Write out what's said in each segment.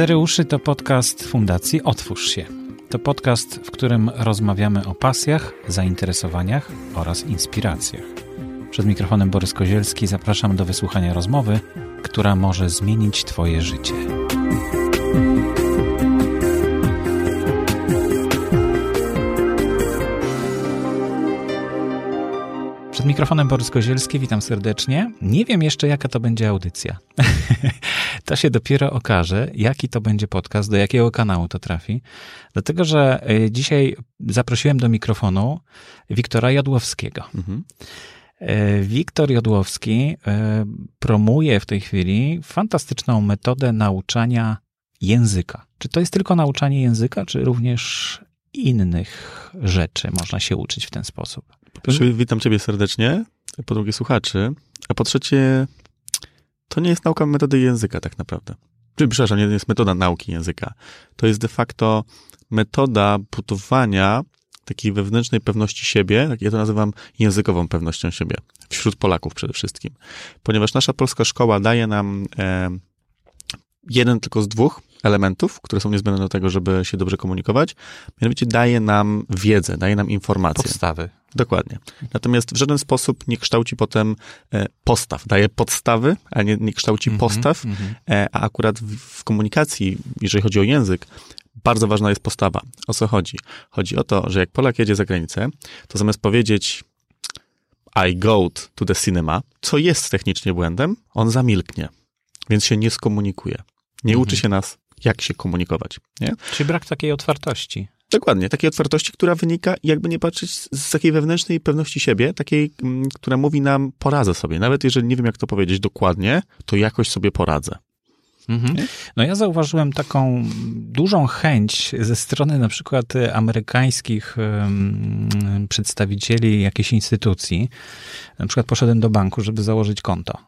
Cztery uszy to podcast Fundacji Otwórz się. To podcast, w którym rozmawiamy o pasjach, zainteresowaniach oraz inspiracjach. Przed mikrofonem Borys Kozielski zapraszam do wysłuchania rozmowy, która może zmienić Twoje życie. Przed mikrofonem Borys Kozielski, witam serdecznie. Nie wiem jeszcze, jaka to będzie audycja. to się dopiero okaże, jaki to będzie podcast, do jakiego kanału to trafi. Dlatego, że y, dzisiaj zaprosiłem do mikrofonu Wiktora Jodłowskiego. Mhm. Y, Wiktor Jodłowski y, promuje w tej chwili fantastyczną metodę nauczania języka. Czy to jest tylko nauczanie języka, czy również innych rzeczy można się uczyć w ten sposób? Po pierwsze, witam Ciebie serdecznie, po drugie słuchaczy, a po trzecie, to nie jest nauka metody języka tak naprawdę. Czy, przepraszam, nie jest metoda nauki języka. To jest de facto metoda budowania takiej wewnętrznej pewności siebie, tak ja to nazywam językową pewnością siebie, wśród Polaków przede wszystkim. Ponieważ nasza polska szkoła daje nam e, jeden tylko z dwóch elementów, które są niezbędne do tego, żeby się dobrze komunikować. Mianowicie daje nam wiedzę, daje nam informacje. Podstawy. Dokładnie. Natomiast w żaden sposób nie kształci potem e, postaw. Daje podstawy, a nie, nie kształci mm -hmm, postaw. Mm -hmm. A akurat w, w komunikacji, jeżeli chodzi o język, bardzo ważna jest postawa. O co chodzi? Chodzi o to, że jak Polak jedzie za granicę, to zamiast powiedzieć I go to the cinema, co jest technicznie błędem, on zamilknie, więc się nie skomunikuje. Nie mhm. uczy się nas, jak się komunikować. Nie? Czyli brak takiej otwartości. Dokładnie, takiej otwartości, która wynika, jakby nie patrzeć, z takiej wewnętrznej pewności siebie, takiej, mm, która mówi nam, poradzę sobie. Nawet jeżeli nie wiem, jak to powiedzieć dokładnie, to jakoś sobie poradzę. Mhm. No ja zauważyłem taką dużą chęć ze strony na przykład amerykańskich przedstawicieli jakiejś instytucji. Na przykład poszedłem do banku, żeby założyć konto.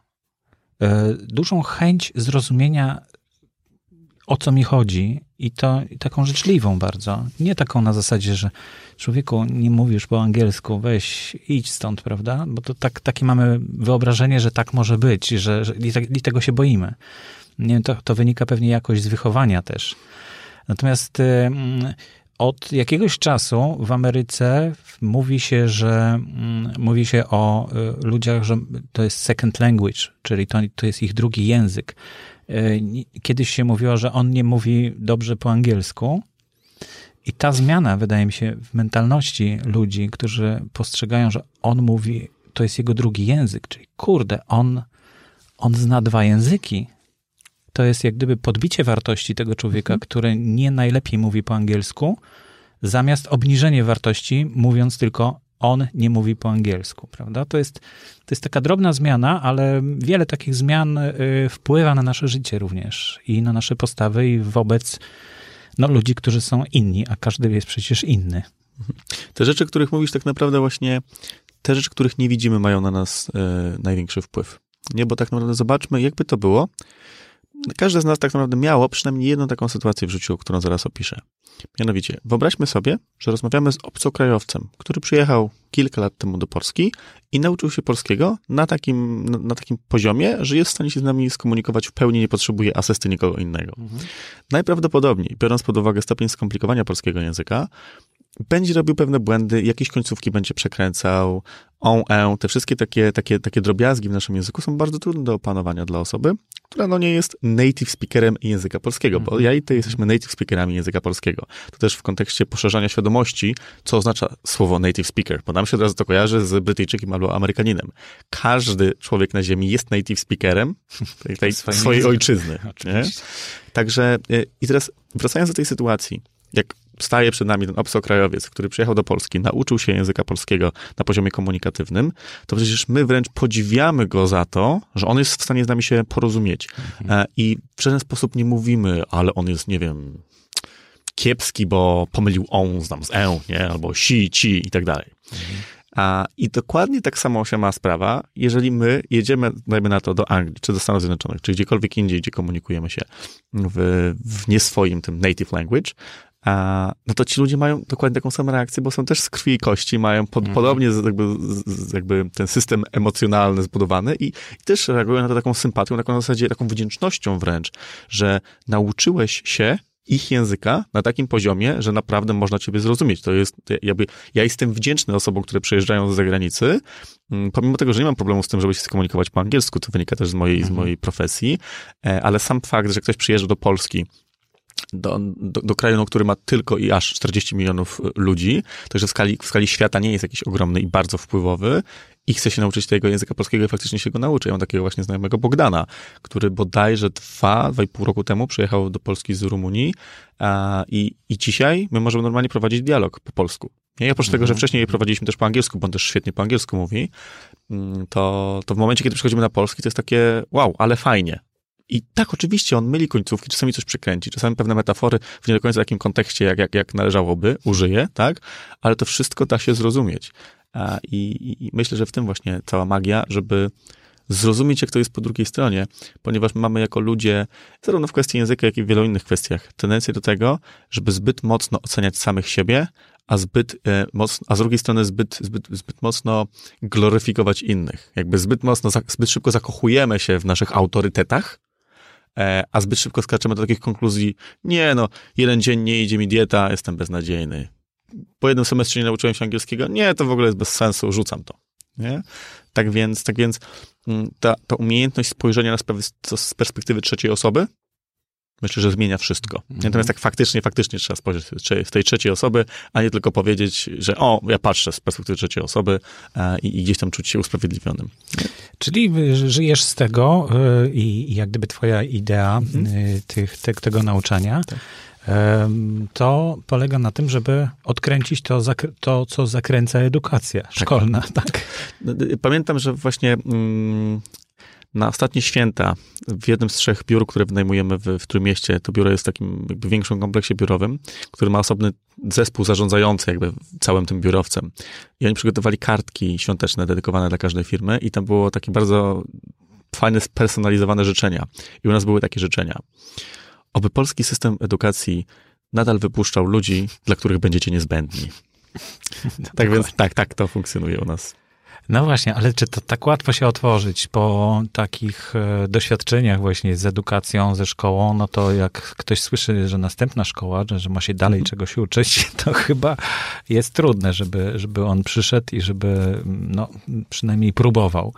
E, dużą chęć zrozumienia o co mi chodzi i to i taką życzliwą bardzo. Nie taką na zasadzie, że człowieku, nie mówisz po angielsku, weź, idź stąd, prawda? Bo to tak, takie mamy wyobrażenie, że tak może być, że, że i, tak, i tego się boimy. Nie, to, to wynika pewnie jakoś z wychowania też. Natomiast y, od jakiegoś czasu w Ameryce mówi się, że y, mówi się o y, ludziach, że to jest second language, czyli to, to jest ich drugi język. E, kiedyś się mówiło, że on nie mówi dobrze po angielsku. I ta zmiana, wydaje mi się, w mentalności ludzi, którzy postrzegają, że on mówi, to jest jego drugi język, czyli kurde, on, on zna dwa języki. To jest jak gdyby podbicie wartości tego człowieka, mhm. który nie najlepiej mówi po angielsku, zamiast obniżenie wartości, mówiąc tylko on nie mówi po angielsku, prawda? To jest, to jest taka drobna zmiana, ale wiele takich zmian y, wpływa na nasze życie również i na nasze postawy i wobec no, ludzi, którzy są inni, a każdy jest przecież inny. Te rzeczy, których mówisz, tak naprawdę właśnie te rzeczy, których nie widzimy, mają na nas e, największy wpływ. Nie, bo tak naprawdę zobaczmy, jakby to było, każdy z nas tak naprawdę miało przynajmniej jedną taką sytuację w życiu, którą zaraz opiszę. Mianowicie, wyobraźmy sobie, że rozmawiamy z obcokrajowcem, który przyjechał kilka lat temu do Polski i nauczył się polskiego na takim, na, na takim poziomie, że jest w stanie się z nami skomunikować w pełni, nie potrzebuje asysty nikogo innego. Mhm. Najprawdopodobniej, biorąc pod uwagę stopień skomplikowania polskiego języka, będzie robił pewne błędy, jakieś końcówki będzie przekręcał, on, e, te wszystkie takie, takie, takie drobiazgi w naszym języku są bardzo trudne do opanowania dla osoby, która no nie jest native speakerem języka polskiego, bo ja i ty jesteśmy native speakerami języka polskiego. To też w kontekście poszerzania świadomości, co oznacza słowo native speaker, bo nam się od razu to kojarzy z Brytyjczykiem albo Amerykaninem. Każdy człowiek na ziemi jest native speakerem tej, tej swojej ojczyzny. Także e, i teraz wracając do tej sytuacji, jak staje przed nami ten obcokrajowiec, który przyjechał do Polski, nauczył się języka polskiego na poziomie komunikatywnym, to przecież my wręcz podziwiamy go za to, że on jest w stanie z nami się porozumieć. Mhm. E, I w żaden sposób nie mówimy, ale on jest, nie wiem, kiepski, bo pomylił on znam z e, nie? Albo si, ci i tak dalej. Mhm. A, I dokładnie tak samo się ma sprawa, jeżeli my jedziemy, dajmy na to, do Anglii, czy do Stanów Zjednoczonych, czy gdziekolwiek indziej, gdzie komunikujemy się w, w nie swoim tym native language, no to ci ludzie mają dokładnie taką samą reakcję, bo są też z krwi i kości, mają pod, mhm. podobnie jakby, jakby ten system emocjonalny zbudowany i, i, też reagują na to taką sympatią, taką zasadzie, taką wdzięcznością wręcz, że nauczyłeś się ich języka na takim poziomie, że naprawdę można ciebie zrozumieć. To jest jakby, ja jestem wdzięczny osobom, które przyjeżdżają z zagranicy, mm, pomimo tego, że nie mam problemu z tym, żeby się skomunikować po angielsku, to wynika też z mojej, mhm. z mojej profesji, e, ale sam fakt, że ktoś przyjeżdża do Polski do, do, do, kraju, no, który ma tylko i aż 40 milionów ludzi, także w skali, w skali świata nie jest jakiś ogromny i bardzo wpływowy i chce się nauczyć tego języka polskiego i faktycznie się go nauczy. Ja mam takiego właśnie znajomego Bogdana, który bodajże dwa, dwa i pół roku temu przyjechał do Polski z Rumunii a, i, i dzisiaj my możemy normalnie prowadzić dialog po polsku. I oprócz tego, że mhm. wcześniej prowadziliśmy też po angielsku, bo on też świetnie po angielsku mówi, mm, to, to w momencie, kiedy przychodzimy na polski, to jest takie wow, ale fajnie. I tak, oczywiście, on myli końcówki, czasami coś przykręci, czasami pewne metafory w nie do końca takim kontekście, jak, jak, jak należałoby, użyje, tak? Ale to wszystko da się zrozumieć. I, I, myślę, że w tym właśnie cała magia, żeby zrozumieć, jak to jest po drugiej stronie, ponieważ mamy jako ludzie, zarówno w kwestii języka, jak i w wielu innych kwestiach, tendencję do tego, żeby zbyt mocno oceniać samych siebie, a zbyt e, mocno, a z drugiej strony zbyt, zbyt, zbyt mocno gloryfikować innych. Jakby zbyt mocno, zbyt szybko zakochujemy się w naszych autorytetach, a zbyt szybko skaczemy do takich konkluzji, nie no, jeden dzień nie idzie mi dieta, jestem beznadziejny po jednym semestrze nie nauczyłem się angielskiego, nie, to w ogóle jest bez sensu, rzucam to. Nie? Tak więc, tak więc mm, ta, ta umiejętność spojrzenia na sprawy z perspektywy trzeciej osoby, myślę, że zmienia wszystko. Mhm. Natomiast tak faktycznie, faktycznie trzeba spojrzeć z tej trzeciej osoby, a nie tylko powiedzieć, że o, ja patrzę z perspektywy trzeciej osoby e, i, i, gdzieś tam czuć się usprawiedliwionym. Czyli żyjesz z tego e, i, jak gdyby twoja idea mhm. E, tych, te, tego nauczania tak to polega na tym, żeby odkręcić to, to co zakręca edukacja tak. szkolna. Tak. No, pamiętam, że właśnie mm, na ostatnie święta w jednym z trzech biur, które wynajmujemy w, w Trójmieście, to biuro jest w takim jakby większym kompleksie biurowym, który ma osobny zespół zarządzający jakby całym tym biurowcem. I oni przygotowali kartki świąteczne dedykowane dla każdej firmy i tam było takie bardzo fajne, spersonalizowane życzenia. I u nas były takie życzenia. Oby polski system edukacji nadal wypuszczał ludzi, dla których będziecie niezbędni. tak więc tak, tak to funkcjonuje u nas. No właśnie, ale czy to tak łatwo się otworzyć po takich e, doświadczeniach właśnie z edukacją, ze szkołą, no to jak ktoś słyszy, że następna szkoła, że, że ma się dalej mhm. czegoś uczyć, to chyba jest trudne, żeby, żeby on przyszedł i żeby no, przynajmniej próbował.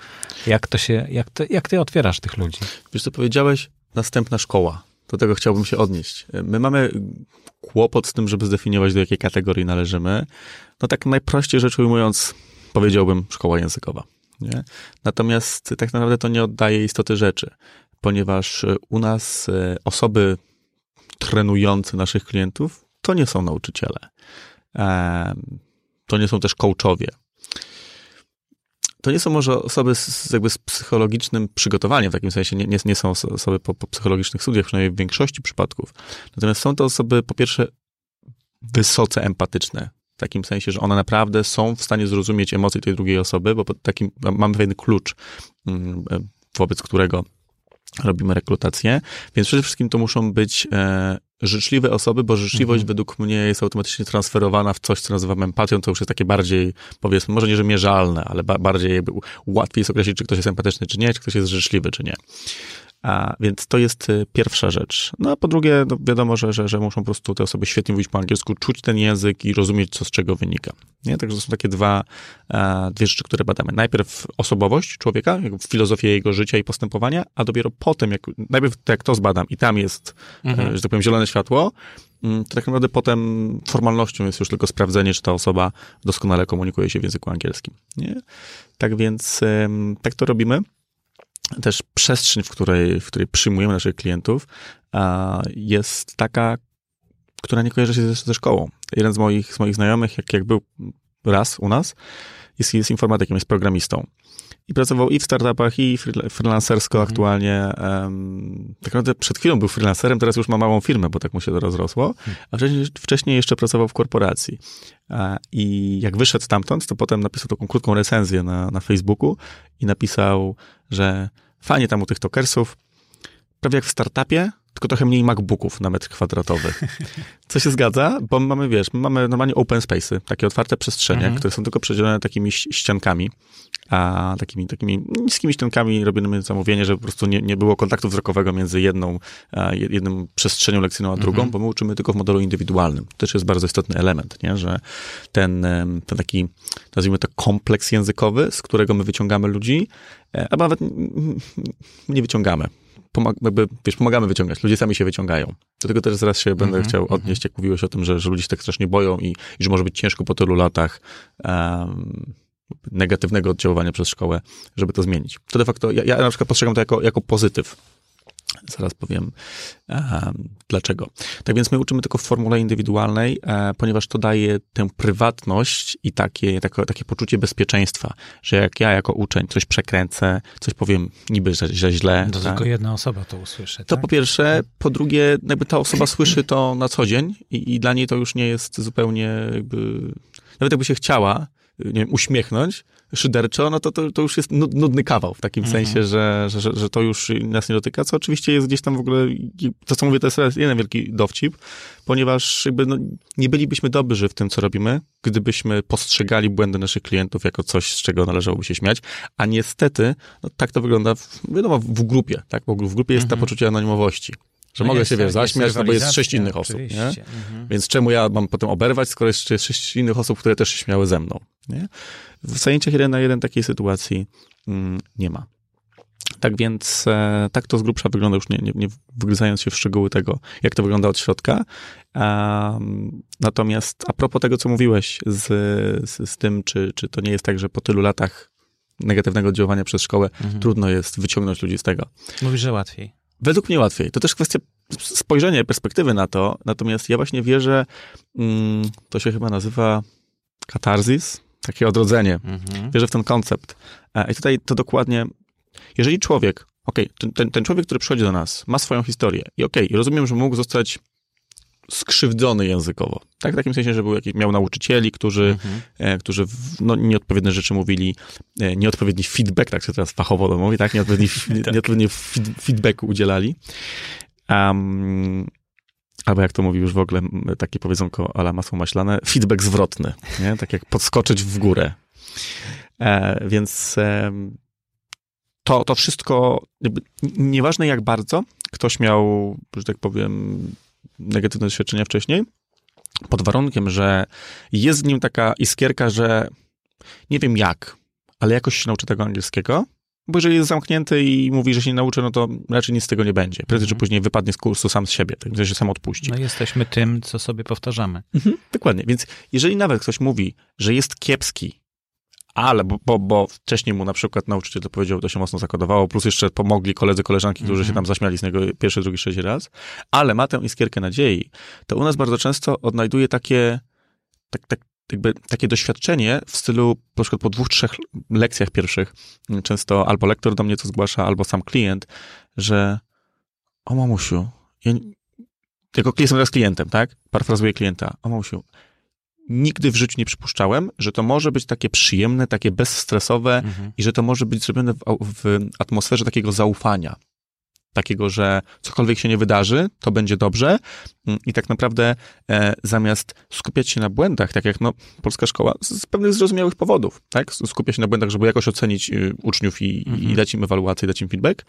Jak to się, jak, to, jak ty otwierasz tych ludzi? Wiesz co powiedziałeś? Następna szkoła. Do tego chciałbym się odnieść. My mamy kłopot z tym, żeby zdefiniować, do jakiej kategorii należymy. No tak najprościej rzecz ujmując, powiedziałbym szkoła językowa. Nie? Natomiast tak naprawdę to nie oddaje istoty rzeczy, ponieważ u nas e, osoby trenujące naszych klientów to nie są nauczyciele. To nie są też coachowie to nie są może osoby z, jakby z psychologicznym przygotowaniem, w takim sensie nie, nie, nie są osoby po, po, psychologicznych studiach, przynajmniej w większości przypadków. Natomiast są to osoby, po pierwsze, wysoce empatyczne, w takim sensie, że one naprawdę są w stanie zrozumieć emocje tej drugiej osoby, bo takim, mamy pewien klucz, mm, wobec którego robimy rekrutację, więc przede wszystkim to muszą być e, życzliwe osoby, bo życzliwość mhm. według mnie jest automatycznie transferowana w coś, co nazywam empatią, to już jest takie bardziej, powiedzmy, może nie, że mierzalne, ale ba bardziej łatwiej jest określić, czy ktoś jest empatyczny, czy nie, czy ktoś jest życzliwy, czy nie. A, więc to jest y, pierwsza rzecz. No a po drugie, no wiadomo, że, że, że muszą po prostu te osoby świetnie mówić po angielsku, czuć ten język i rozumieć, co z czego wynika. Nie? Także to są takie dwa, a, dwie rzeczy, które badamy. Najpierw osobowość człowieka, filozofię jego życia i postępowania, a dopiero potem, jak, najpierw jak to zbadam i tam jest, mhm. E, że tak powiem, zielone światło, mm, to tak naprawdę potem formalnością jest już tylko sprawdzenie, czy ta osoba doskonale komunikuje się w języku angielskim. Nie? Tak więc tak to robimy też przestrzeń, w której, w której przyjmujemy naszych klientów, jest taka, która nie kojarzy się ze, ze szkołą. Jeden z moich, z moich znajomych, jak, jak był raz u nas, jest, jest informatykiem, jest programistą. I pracował i w startupach, i freelancersko mhm. aktualnie. Um, tak naprawdę przed chwilą był freelancerem, teraz już ma małą firmę, bo tak mu się to rozrosło. Mhm. A wcześniej, wcześniej jeszcze pracował w korporacji. I jak wyszedł stamtąd, to potem napisał taką krótką recenzję na, na Facebooku i napisał, że fajnie tam u tych tokersów, prawie jak w startupie, tylko trochę mniej MacBooków na metr kwadratowy. Co się zgadza? Bo mamy, wiesz, my mamy normalnie open space'y, takie otwarte przestrzenie, mhm. które są tylko przedzielone takimi ściankami, a takimi, takimi niskimi ściankami robimy zamówienie, żeby po prostu nie, nie było kontaktu wzrokowego między jedną, jedną przestrzenią lekcyjną a drugą, mhm. bo my uczymy tylko w modelu indywidualnym. To też jest bardzo istotny element, nie? że ten, ten taki, nazwijmy to kompleks językowy, z którego my wyciągamy ludzi, e, a nawet nie wyciągamy, pomag- jakby, wiesz, pomagamy wyciągać. Ludzie sami się wyciągają. Do tego też zaraz się mm-hmm, będę chciał mhm. odnieść, jak mówiłeś o tym, że, że ludzie się tak strasznie boją i, i że może być ciężko po tylu latach um, negatywnego oddziaływania przez szkołę, żeby to zmienić. To de facto, ja, ja na przykład postrzegam to jako, jako pozytyw Zaraz powiem e, dlaczego. Tak więc my uczymy tylko w formule indywidualnej, e, ponieważ to daje tę prywatność i takie, takie, takie poczucie bezpieczeństwa, że jak ja jako uczeń coś przekręcę, coś powiem niby, że, że źle. To tak? tylko jedna osoba to usłyszy. To tak? po pierwsze. Po drugie, jakby ta osoba słyszy to na co dzień i, i dla niej to już nie jest zupełnie jakby, nawet jakby się chciała, nie wiem, uśmiechnąć, szyderczo, no to, to, to już jest nudny kawał w takim mhm. sensie, że, że, że to już nas nie dotyka, co oczywiście jest gdzieś tam w ogóle, to co mówię, to jest jeden wielki dowcip, ponieważ jakby no, nie bylibyśmy dobrzy w tym, co robimy, gdybyśmy postrzegali błędy naszych klientów jako coś, z czego należałoby się śmiać, a niestety, no, tak to wygląda, w, wiadomo, w grupie, tak, bo w grupie jest mhm. ta poczucie anonimowości. Że no mogę jest, się, wiesz, zaśmiać, no bo jest sześć innych osób? Mhm. Więc czemu ja mam potem oberwać, skoro jest sześć innych osób, które też się śmiały ze mną, nie? W zajęciach jeden na jeden takiej sytuacji mm, nie ma. Tak więc e, tak to z grubsza wygląda, już nie, nie, nie wgryzając się w szczegóły tego, jak to wygląda od środka. natomiast a propos tego, co mówiłeś z, z, z, tym, czy, czy to nie jest tak, że po tylu latach negatywnego oddziaływania przez szkołę mhm. trudno jest wyciągnąć ludzi z tego. Mówisz, że łatwiej. Według mnie łatwiej. To też kwestia spojrzenia perspektywy na to. Natomiast ja właśnie wierzę, mm, to się chyba nazywa katarzis, takie odrodzenie. Mhm. Wierzę w ten koncept. E, I tutaj to dokładnie, jeżeli człowiek, okej, okay, ten, ten, człowiek, który przychodzi do nas, ma swoją historię i okej, okay, rozumiem, że mógł zostać skrzywdzony językowo. Tak, w takim sensie, że był jakiś, miał nauczycieli, którzy, mhm. e, którzy no, nieodpowiednie rzeczy mówili, e, nieodpowiedni feedback, tak się teraz fachowo to mówi, tak, nieodpowiedni, tak. nieodpowiedni feedbacku udzielali. Um, albo jak to mówi już w ogóle takie powiedzonko ala masło maślane, feedback zwrotny, nie? tak jak podskoczyć w górę. E, więc e, to, to wszystko, nieważne jak bardzo ktoś miał, że tak powiem, negatywne doświadczenia wcześniej, pod warunkiem, że jest w nim taka iskierka, że nie wiem jak, ale jakoś się nauczy tego angielskiego, bo jeżeli jest zamknięty i mówi, że się nie nauczy, no to raczej nic z tego nie będzie. Prędzej czy mhm. później wypadnie z kursu sam z siebie, tak że się sam odpuści. No jesteśmy tym, co sobie powtarzamy. Mhm, dokładnie. Więc jeżeli nawet ktoś mówi, że jest kiepski, ale, bo, bo, bo, wcześniej mu na przykład nauczyciel to powiedział, to się mocno zakodowało, plus jeszcze pomogli koledzy, koleżanki, którzy -hmm. się tam zaśmiali z niego pierwszy, drugi, trzeci raz, ale ma tę iskierkę nadziei, to u nas bardzo często odnajduje takie, tak, tak, jakby takie doświadczenie w stylu, na przykład po dwóch, trzech lekcjach pierwszych, często albo lektor do mnie to zgłasza, albo sam klient, że o mamusiu, ja, jako jestem teraz klientem, tak? Parafrazuję klienta. O mamusiu, nigdy w życiu nie przypuszczałem, że to może być takie przyjemne, takie bezstresowe mhm. i że to może być zrobione w, w, atmosferze takiego zaufania. Takiego, że cokolwiek się nie wydarzy, to będzie dobrze mm, i tak naprawdę e, zamiast skupiać się na błędach, tak jak no, polska szkoła z pewnych zrozumiałych powodów, tak, skupia się na błędach, żeby jakoś ocenić y, uczniów i, mhm. i dać im ewaluację, dać im feedback,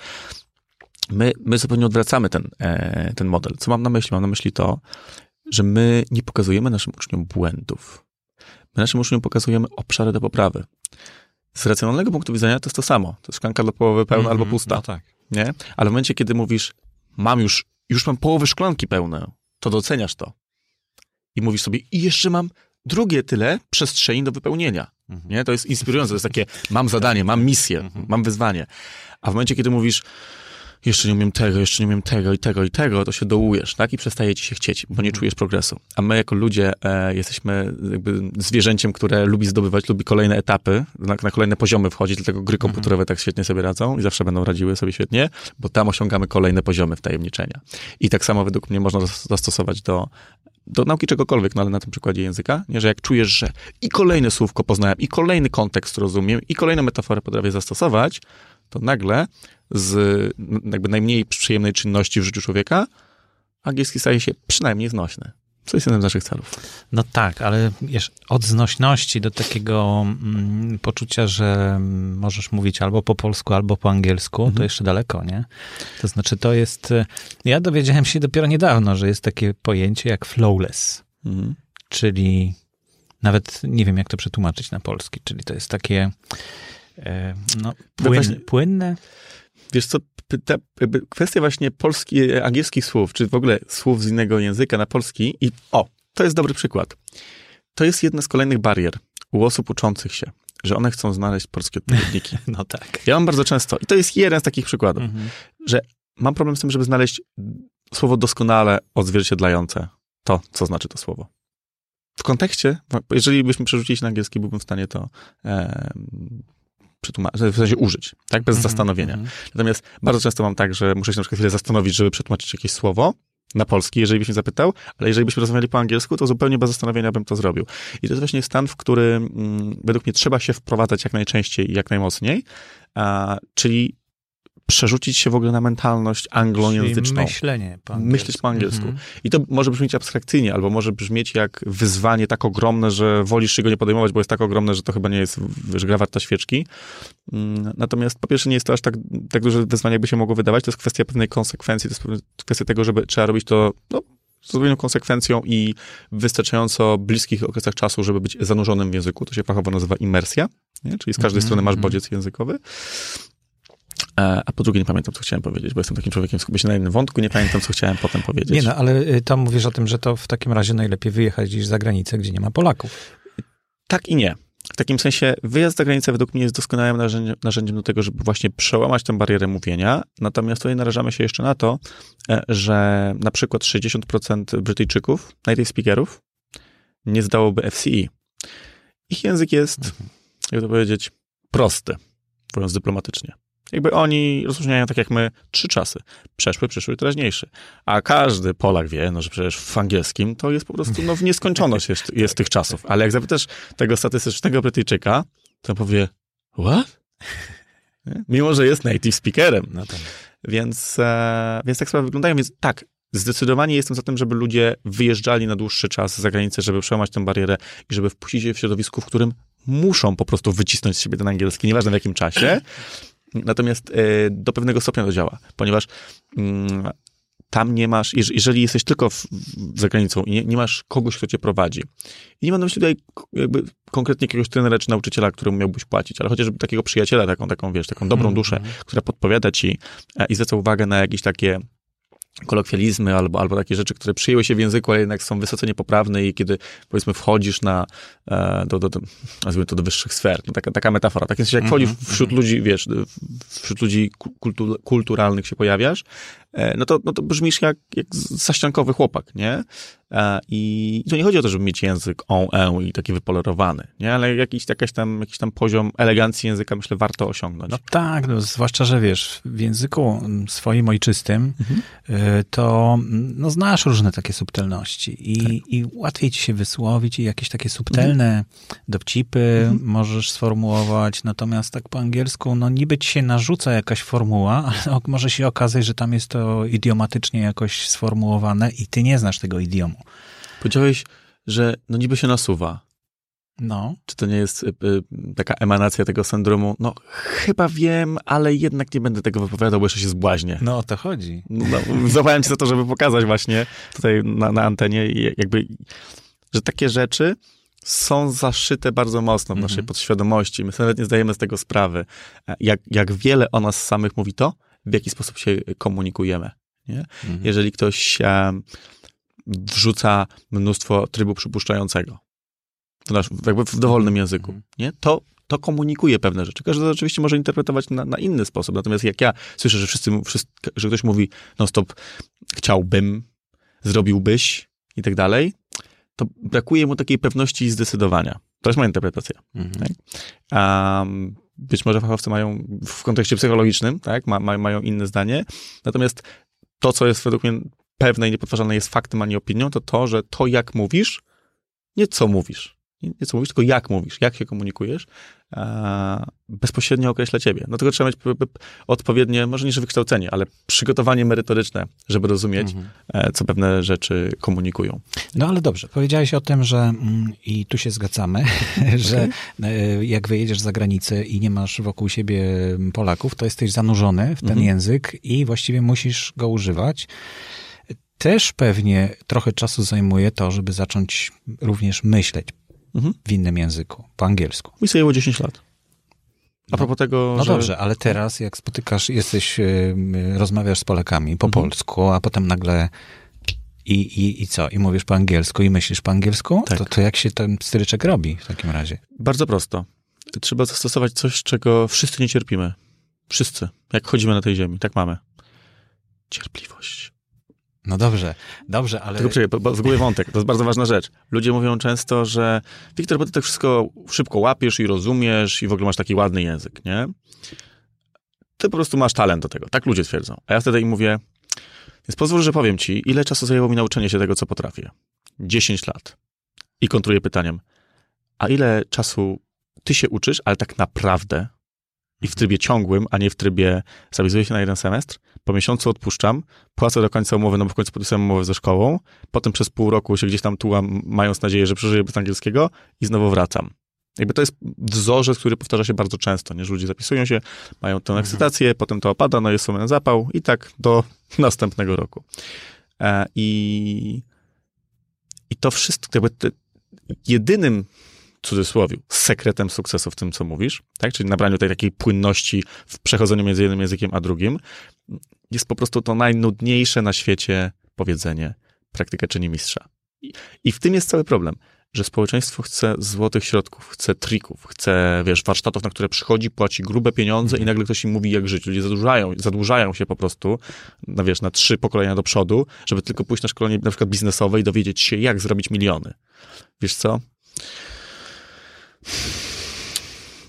my, my zupełnie odwracamy ten, e, ten model. Co mam na myśli? Mam na myśli to, że my nie pokazujemy naszym uczniom błędów. My naszym uczniom pokazujemy obszary do poprawy. Z racjonalnego punktu widzenia to jest to samo. To jest szklanka do połowy pełna mm -hmm, albo pusta. No tak. Nie? Ale w momencie, kiedy mówisz, mam już, już mam połowę szklanki pełne, to doceniasz to. I mówisz sobie, i jeszcze mam drugie tyle przestrzeni do wypełnienia. -hmm. Nie? To jest inspirujące. To jest takie, mam zadanie, mam misję, -hmm. mam wyzwanie. A w momencie, kiedy mówisz, jeszcze nie umiem tego, jeszcze nie umiem tego i tego i tego, to się dołujesz, tak? I przestaje ci się chcieć, bo nie mhm. czujesz progresu. A my jako ludzie e, jesteśmy jakby zwierzęciem, które lubi zdobywać, lubi kolejne etapy, na, na kolejne poziomy wchodzić, dlatego gry mhm. komputerowe tak świetnie sobie radzą i zawsze będą radziły sobie świetnie, bo tam osiągamy kolejne poziomy wtajemniczenia. I tak samo według mnie można zastosować do do nauki czegokolwiek, no ale na tym przykładzie języka, nie, że jak czujesz, że i kolejne słówko poznałem, i kolejny kontekst rozumiem, i kolejną metaforę potrafię zastosować, to nagle z jakby najmniej przyjemnej czynności w życiu człowieka, angielski staje się przynajmniej znośny. Co jest jednym z naszych celów. No tak, ale wiesz, od znośności do takiego mm, poczucia, że możesz mówić albo po polsku, albo po angielsku, mhm. to jeszcze daleko, nie? To znaczy, to jest. Ja dowiedziałem się dopiero niedawno, że jest takie pojęcie jak flowless, mhm. czyli nawet nie wiem, jak to przetłumaczyć na polski, czyli to jest takie e, no, płyn, płynne. Wiesz co, ta, kwestia właśnie polskich, angielskich słów, czy w ogóle słów z innego języka na polski i o, to jest dobry przykład. To jest jedna z kolejnych barier u osób uczących się, że one chcą znaleźć polskie odpowiedniki. no tak. Ja mam bardzo często, i to jest jeden z takich przykładów, mhm. że mam problem z tym, żeby znaleźć słowo doskonale odzwierciedlające to, co znaczy to słowo. W kontekście, jeżeli byśmy przerzucili na angielski, byłbym w stanie to e, w sensie użyć, tak, bez mm -hmm, zastanowienia. Mm -hmm. Natomiast bardzo często mam tak, że muszę się na przykład chwilę zastanowić, żeby przetłumaczyć jakieś słowo na polski, jeżeli byś mnie zapytał, ale jeżeli byśmy rozmawiali po angielsku, to zupełnie bez zastanowienia bym to zrobił. I to jest właśnie stan, w który mm, według mnie trzeba się wprowadzać jak najczęściej i jak najmocniej, a, czyli przerzucić się w ogóle na mentalność anglojęzyczną. Myślenie po angielsku. Myśleć po angielsku. -hmm. I to może brzmieć abstrakcyjnie, albo może brzmieć jak wyzwanie tak ogromne, że wolisz się go nie podejmować, bo jest tak ogromne, że to chyba nie jest, wiesz, gra warta świeczki. Mm, natomiast po pierwsze nie jest to aż tak, tak duże wyzwanie, jakby się mogło wydawać. To jest kwestia pewnej konsekwencji, to jest kwestia tego, żeby trzeba robić to no, z odpowiednią konsekwencją i wystarczająco bliskich okresach czasu, żeby być zanurzonym w języku. To się fachowo nazywa imersja, nie? czyli z każdej mm -hmm. strony masz mhm. bodziec językowy. E, a po drugie nie pamiętam, co chciałem powiedzieć, bo jestem takim człowiekiem, skupię się na jednym wątku, nie pamiętam, co chciałem potem powiedzieć. Nie no, ale y, tam mówisz o tym, że to w takim razie najlepiej wyjechać gdzieś za granicę, gdzie nie ma Polaków. Tak i nie. W takim sensie wyjazd za granicę według mnie jest doskonałym narzędziem, narzędziem do tego, żeby właśnie przełamać tę barierę mówienia. Natomiast tutaj narażamy się jeszcze na to, e, że na przykład 60% Brytyjczyków, native speakerów, nie zdałoby FCE. Ich język jest, mhm. jak to powiedzieć, prosty, mówiąc dyplomatycznie. Jakby oni rozróżniają tak jak my trzy czasy. Przeszły, przyszły teraźniejszy. A każdy Polak wie, no, że przecież w angielskim to jest po prostu no, w nieskończoność jest, jest tych czasów. Ale jak zapytasz tego statystycznego Brytyjczyka, to powie, what? Mimo, że jest native speakerem. No to... Więc, e, więc tak sprawy wyglądają. Więc tak, Zdecydowanie jestem za tym, żeby ludzie wyjeżdżali na dłuższy czas za granicę, żeby przełamać tę barierę i żeby wpuścić się w środowisku, w którym muszą po prostu wycisnąć z siebie ten angielski, nieważne w jakim czasie. Natomiast e, do pewnego stopnia to działa, ponieważ mm, tam nie masz, jeżeli jesteś tylko w, za granicą i nie, nie, masz kogoś, kto cię prowadzi. I nie mam na myśli tutaj jakby konkretnie jakiegoś trenera czy nauczyciela, któremu miałbyś płacić, ale chociażby takiego przyjaciela, taką, taką wiesz, taką dobrą mhm, duszę, -hmm. która podpowiada ci e, i zwraca uwagę na jakieś takie kolokwializmy albo, albo takie rzeczy, które przyjęły się w języku, ale jednak są wysoce niepoprawne i kiedy powiedzmy wchodzisz na, e, do, do, do, nazwijmy to do wyższych sfer, no taka, taka metafora, tak jest jak wchodzisz -hmm. wśród ludzi, wiesz, wśród ludzi kultu, kulturalnych się pojawiasz, no to, no to brzmisz jak, jak zaściankowy chłopak, nie? E, I to nie chodzi o to, żeby mieć język on, e i taki wypolerowany, nie? Ale jakiś, jakaś tam, jakiś tam poziom elegancji języka, myślę, warto osiągnąć. No tak, no, zwłaszcza, że wiesz, w języku swoim ojczystym mhm. Y, to no, znasz różne takie subtelności i, tak. i łatwiej ci się wysłowić i jakieś takie subtelne mhm. dowcipy mhm. możesz sformułować, natomiast tak po angielsku, no niby ci się narzuca jakaś formuła, ale może się okazać, że tam jest to idiomatycznie jakoś sformułowane i ty nie znasz tego idiomu. Powiedziałeś, że no niby się nasuwa. No. Czy to nie jest y, y, taka emanacja tego syndromu? No, chyba wiem, ale jednak nie będę tego wypowiadał, bo jeszcze się zbłaźnię. No, o to chodzi. No, Złapałem cię za to, żeby pokazać właśnie tutaj na, na antenie, jakby, że takie rzeczy są zaszyte bardzo mocno w naszej mm -hmm. podświadomości. My sobie nawet nie zdajemy z tego sprawy, jak, jak wiele o nas samych mówi to, w jaki sposób się komunikujemy. Nie? -hmm. Jeżeli ktoś wrzuca mnóstwo trybu przypuszczającego. To nasz, jakby w dowolnym mhm. języku, mhm. nie? To, to komunikuje pewne rzeczy. Każdy to oczywiście może interpretować na, na inny sposób. Natomiast jak ja słyszę, że wszyscy, wszyscy że ktoś mówi non-stop chciałbym, zrobiłbyś i tak dalej, to brakuje mu takiej pewności i zdecydowania. To jest moja interpretacja. Mhm. Tak? Um, być może fachowcy mają w kontekście psychologicznym, tak, ma, ma, mają inne zdanie. Natomiast to, co jest według mnie pewne i niepodważalne jest faktem, a nie opinią, to to, że to, jak mówisz, nie co mówisz, nie, nie co mówisz, tylko jak mówisz, jak się komunikujesz, bezpośrednio określa ciebie. No tylko trzeba mieć odpowiednie, może nie że wykształcenie, ale przygotowanie merytoryczne, żeby rozumieć, mhm. e, co pewne rzeczy komunikują. No ale dobrze, powiedziałeś o tym, że mm, i tu się zgadzamy, że e, jak wyjedziesz za granicę i nie masz wokół siebie Polaków, to jesteś zanurzony w ten mhm. język i właściwie musisz go używać też pewnie trochę czasu zajmuje to, żeby zacząć również myśleć mhm. w innym języku, po angielsku. Mi zajęło 10 lat. A no, propos tego, No że... dobrze, ale teraz jak spotykasz, jesteś, rozmawiasz z Polakami po mhm. polsku, a potem nagle i, i, i co? I mówisz po angielsku i myślisz po angielsku? Tak. To, to jak się ten stryczek robi w takim razie? Bardzo prosto. Trzeba zastosować coś, czego wszyscy nie cierpimy. Wszyscy. Jak chodzimy na tej ziemi, tak mamy. Cierpliwość. No dobrze, dobrze, ale... Tylko czekaj, w głowie wątek, to jest bardzo ważna rzecz. Ludzie mówią często, że Wiktor, bo ty tak wszystko szybko łapiesz i rozumiesz i w ogóle masz taki ładny język, nie? Ty po prostu masz talent do tego. Tak ludzie twierdzą. A ja wtedy im mówię, więc pozwól, że powiem ci, ile czasu zajęło mi nauczenie się tego, co potrafię. 10 lat. I kontruję pytaniem, a ile czasu ty się uczysz, ale tak naprawdę i w trybie ciągłym, a nie w trybie zawizuję się na jeden semestr, po miesiącu odpuszczam, płacę do końca umowy, no bo w końcu podpisałem umowę ze szkołą, potem przez pół roku się gdzieś tam tułam, mając nadzieję, że przeżyję bez angielskiego i znowu wracam. Jakby to jest wzorzec, który powtarza się bardzo często, nie? że ludzie zapisują się, mają tę ekscytację, mhm. potem to opada, no jest sobie zapał i tak do następnego roku. E, I, i to wszystko, jakby te, jedynym cudzysłowie, sekretem sukcesu w tym, co mówisz, tak? czyli nabraniu tej takiej płynności w przechodzeniu między jednym językiem a drugim, jest po prostu to najnudniejsze na świecie powiedzenie praktyka czyni mistrza. I, w tym jest cały problem, że społeczeństwo chce złotych środków, chce trików, chce, wiesz, warsztatów, na które przychodzi, płaci grube pieniądze i nagle ktoś im mówi, jak żyć. Ludzie zadłużają, zadłużają się po prostu, no wiesz, na trzy pokolenia do przodu, żeby tylko pójść na szkolenie na przykład biznesowe i dowiedzieć się, jak zrobić miliony. Wiesz co?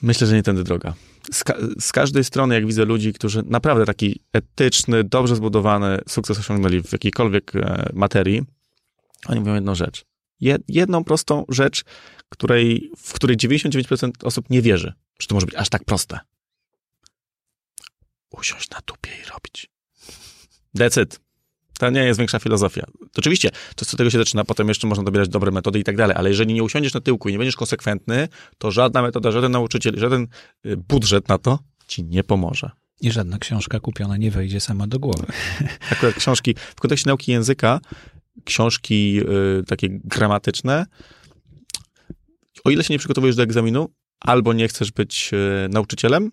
Myślę, że nie tędy droga. Z, ka z, każdej strony, jak widzę ludzi, którzy naprawdę taki etyczny, dobrze zbudowany sukces osiągnęli w jakiejkolwiek e, materii, oni mówią jedną rzecz. Je jedną prostą rzecz, której, w której 99% osób nie wierzy, że to może być aż tak proste. Usiąść na tupie i robić. It. To nie jest większa filozofia. Oczywiście, to z tego się zaczyna, potem jeszcze można dobierać dobre metody i tak dalej, ale jeżeli nie usiądziesz na tyłku i nie będziesz konsekwentny, to żadna metoda, żaden nauczyciel, żaden y, budżet na to ci nie pomoże. I żadna książka kupiona nie wejdzie sama do głowy. Akurat książki, w kontekście nauki języka, książki y, takie gramatyczne, o ile się nie przygotowujesz do egzaminu, albo nie chcesz być y, nauczycielem,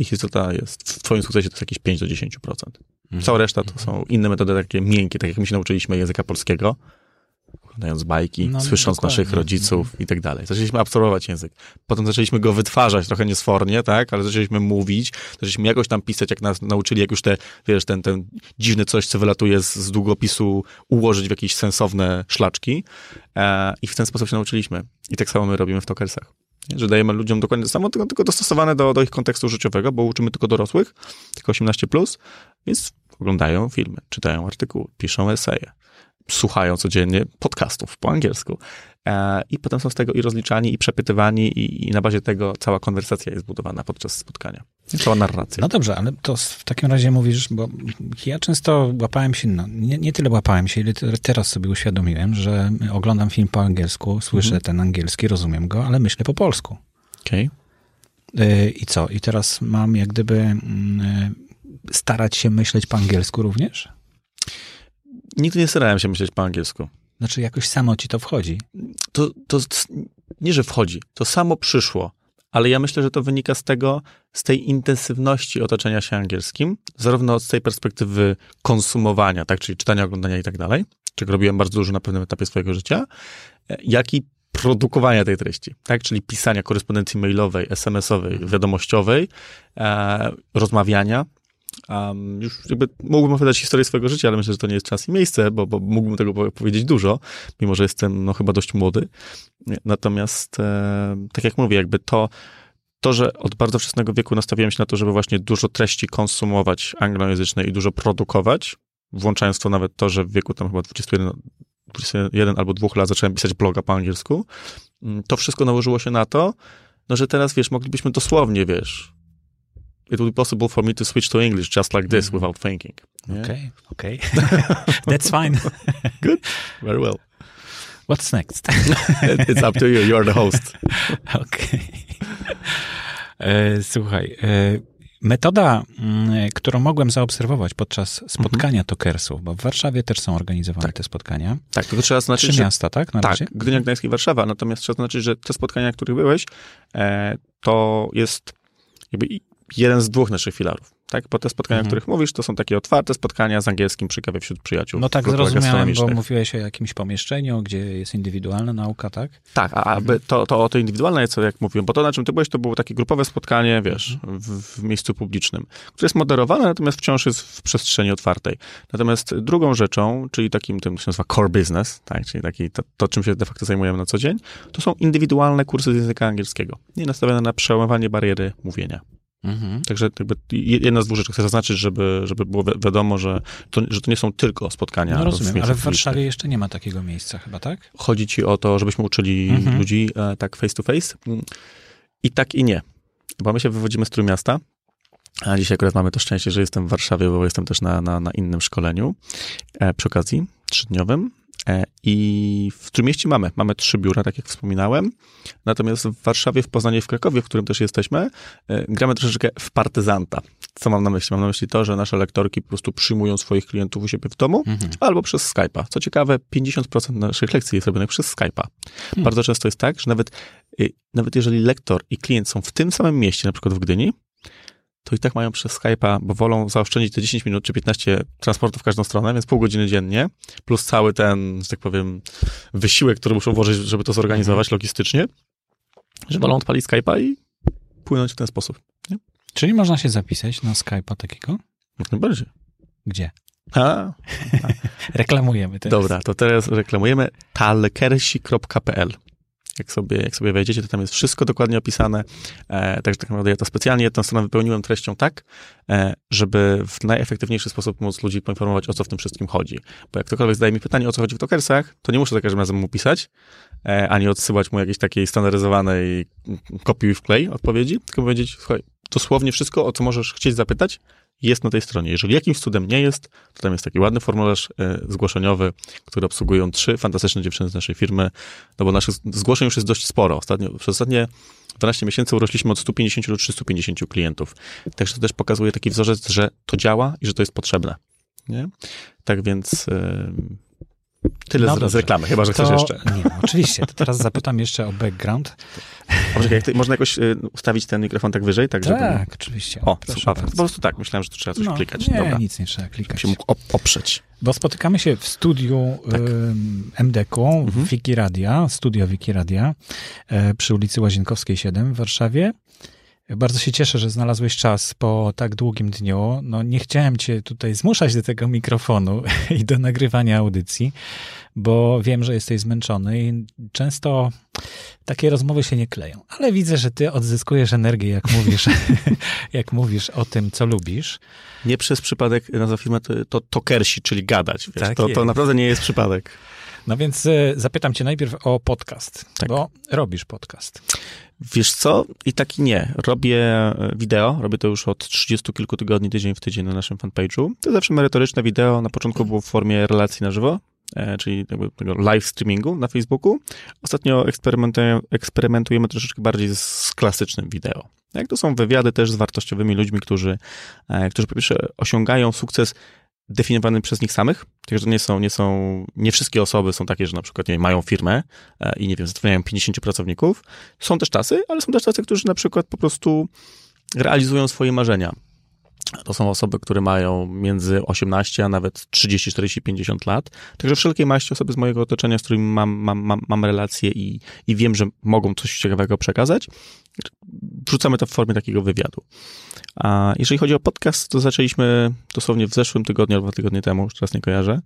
ich istota jest, w twoim sukcesie to jest jakieś 5 do 10%. Mhm. Cała reszta to są inne metody takie miękkie, tak jak my się nauczyliśmy języka polskiego, oglądając bajki, no, słysząc dokładnie. naszych rodziców i tak dalej. Zaczęliśmy absorbować język. Potem zaczęliśmy go wytwarzać, trochę niesfornie, tak, ale zaczęliśmy mówić, zaczęliśmy jakoś tam pisać, jak nas nauczyli, jak już te, wiesz, ten, ten dziwny coś, co wylatuje z, z długopisu, ułożyć w jakieś sensowne szlaczki e, i w ten sposób się nauczyliśmy. I tak samo my robimy w Tokersach. Że dajemy ludziom dokładnie to samo, tylko, tylko dostosowane do, do ich kontekstu życiowego, bo uczymy tylko dorosłych, tylko 18+, plus, więc oglądają filmy, czytają artykuły, piszą eseje, słuchają codziennie podcastów po angielsku. E, I potem są z tego i rozliczani, i przepytywani, i, i, na bazie tego cała konwersacja jest budowana podczas spotkania. Cała narracja. No dobrze, ale to w takim razie mówisz, bo ja często łapałem się, no, nie, nie tyle łapałem się, ile teraz sobie uświadomiłem, że oglądam film po angielsku, słyszę mhm. ten angielski, rozumiem go, ale myślę po polsku. Okej. Okay. I co? I teraz mam jak gdyby mm, starać się myśleć po angielsku również? Nigdy nie starałem się myśleć po angielsku. Znaczy jakoś samo ci to wchodzi? To, to nie, że wchodzi, to samo przyszło. Ale ja myślę, że to wynika z tego, z tej intensywności otoczenia się angielskim, zarówno z tej perspektywy konsumowania, tak, czyli czytania, oglądania i tak dalej, czego robiłem bardzo dużo na pewnym etapie swojego życia, jak i produkowania tej treści, tak, czyli pisania korespondencji mailowej, SMS-owej, wiadomościowej, e, rozmawiania, Um, już jakby mógłbym opowiadać historię swojego życia, ale myślę, że to nie jest czas i miejsce, bo, bo mógłbym tego powiedzieć dużo, mimo że jestem no, chyba dość młody. Natomiast, e, tak jak mówię, jakby to, to, że od bardzo wczesnego wieku nastawiłem się na to, żeby właśnie dużo treści konsumować anglojęzycznej i dużo produkować, włączając to nawet to, że w wieku tam chyba 21 21 albo dwóch lat zacząłem pisać bloga po angielsku. Mm, to wszystko nałożyło się na to, no że teraz, wiesz, moglibyśmy dosłownie, wiesz, it would be possible for me to switch to English just like this mm without thinking. Okay, okay. That's fine. Good, very well. What's next? It's up to you, you are the host. Okay. E, słuchaj, e, metoda, mm, którą mogłem zaobserwować podczas spotkania mhm. tokersów, bo w Warszawie też są organizowane tak. te spotkania. Tak, to trzeba znaczyć, Trzy miasta, tak? Na tak, razie? Gdynia, Gdańsk i Warszawa, natomiast trzeba znaczyć, że te spotkania, w których byłeś, e, to jest jakby jeden z dwóch naszych filarów tak? Bo te spotkania, mhm. o których mówisz, to są takie otwarte spotkania z angielskim przy kawie wśród przyjaciół. No tak, zrozumiałem, bo mówiłeś o jakimś pomieszczeniu, gdzie jest indywidualna nauka, tak? Tak, a mhm. to, to o to indywidualne, co jak mówiłem, bo to, na czym ty byłeś, to było takie grupowe spotkanie, wiesz, mhm. w, w, miejscu publicznym, które jest moderowane, natomiast wciąż jest w przestrzeni otwartej. Natomiast drugą rzeczą, czyli takim tym, co się nazywa core business, tak? czyli taki, to, to, czym się de facto zajmujemy na co dzień, to są indywidualne kursy z języka angielskiego. Nie nastawione na przełamywanie bariery mówienia. Mhm. Także jakby jedna z dwóch rzeczy chcę zaznaczyć, żeby, żeby było wiadomo, że to, że to nie są tylko spotkania. No rozumiem, w ale w Warszawie jeszcze nie ma takiego miejsca chyba, tak? Chodzi ci o to, żebyśmy uczyli mhm. ludzi e, tak face to face? I tak i nie. Bo my się wywodzimy z Trójmiasta, a dzisiaj akurat mamy to szczęście, że jestem w Warszawie, bo jestem też na, na, na innym szkoleniu e, przy okazji trzydniowym. E, I w Trójmieście mamy, mamy trzy biura, tak jak wspominałem. Natomiast w Warszawie, w Poznaniu i w Krakowie, w którym też jesteśmy, e, gramy troszeczkę w partyzanta. Co mam na myśli? Mam na myśli to, że nasze lektorki po prostu przyjmują swoich klientów u siebie w domu mhm. albo przez Skype'a. Co ciekawe, 50% naszych lekcji jest robionych przez Skype'a. Hmm. Bardzo często jest tak, że nawet, y, nawet jeżeli lektor i klient są w tym samym mieście, na przykład w Gdyni, to i tak mają przez Skype'a, bo wolą zaoszczędzić te 10 minut czy 15 transportów w każdą stronę, więc pół godziny dziennie, plus cały ten, że tak powiem, wysiłek, który muszą włożyć, żeby to zorganizować mhm. logistycznie, że wolą odpalić Skype'a i płynąć w ten sposób. Nie? Czyli można się zapisać na Skype'a takiego? Jak najbardziej. Gdzie? A, a. reklamujemy teraz. Dobra, to teraz reklamujemy talkersi.pl jak sobie, jak sobie wejdziecie, to tam jest wszystko dokładnie opisane. E, także tak naprawdę ja to specjalnie tę stronę wypełniłem treścią tak, e, żeby w najefektywniejszy sposób móc ludzi poinformować, o co w tym wszystkim chodzi. Bo jak ktokolwiek zadaje mi pytanie, o co chodzi w Tokersach, to nie muszę za każdym razem mu pisać, e, ani odsyłać mu jakiejś takiej standaryzowanej kopiuj w klej odpowiedzi, tylko powiedzieć, słuchaj, dosłownie wszystko, o co możesz chcieć zapytać, jest na tej stronie. Jeżeli jakimś cudem nie jest, to tam jest taki ładny formularz e, zgłoszeniowy, który obsługują trzy fantastyczne dziewczyny z naszej firmy, no bo naszych zgłoszeń już jest dość sporo. Ostatnio, przez ostatnie 12 miesięcy urośliśmy od 150 do 350 klientów. Także to też pokazuje taki wzorzec, że to działa i że to jest potrzebne. Nie? Tak więc... Tyle no z, z, reklamy, chyba, że to, chcesz jeszcze. Nie, no, oczywiście. To teraz zapytam jeszcze o background. Ty, można jakoś y, ustawić ten mikrofon tak wyżej? Tak, żeby... tak oczywiście. O, super. Po prostu tak, myślałem, że tu trzeba coś no, klikać. Nie, Dobra. nic nie trzeba klikać. Się mógł oprzeć. Bo spotykamy się w studiu tak. y, MDK-u, mhm. Wiki Radia, studio Wiki Radia y, przy ulicy Łazienkowskiej 7 w Warszawie. Bardzo się cieszę, że znalazłeś czas po tak długim dniu. No, nie chciałem cię tutaj zmuszać do tego mikrofonu i do nagrywania audycji, bo wiem, że jesteś zmęczony i często takie rozmowy się nie kleją. Ale widzę, że ty odzyskujesz energię, jak mówisz, jak mówisz o tym, co lubisz. Nie przez przypadek nazwa firmy to, to tokersi, czyli gadać. Wiesz, tak to, to naprawdę nie jest przypadek. No więc e, zapytam cię najpierw o podcast, tak. bo robisz podcast. Wiesz co? I tak i nie. Robię e, wideo, robię to już od 30 kilku tygodni, tydzień w tydzień na naszym fanpage'u. To zawsze merytoryczne wideo, na początku było w formie relacji na żywo, e, czyli tego live streamingu na Facebooku. Ostatnio eksperymentujemy, eksperymentujemy troszeczkę bardziej z klasycznym wideo. Jak to są wywiady też z wartościowymi ludźmi, którzy, którzy po pierwsze osiągają sukces definiowany przez nich samych. Także nie są, nie są, nie wszystkie osoby są takie, że na przykład nie mają firmę e, i nie wiem, zatrudniają 50 pracowników. Są też tacy, ale są też tacy, którzy na przykład po prostu realizują swoje marzenia. To są osoby, które mają między 18 a nawet 30, 40, 50 lat. Także wszelkie maści osoby z mojego otoczenia, z którymi mam, mam, mam, mam relacje i, i wiem, że mogą coś ciekawego przekazać, wrzucamy to w formie takiego wywiadu. A jeżeli chodzi o podcast, to zaczęliśmy dosłownie w zeszłym tygodniu albo dwa tygodnie temu, już teraz nie kojarzę,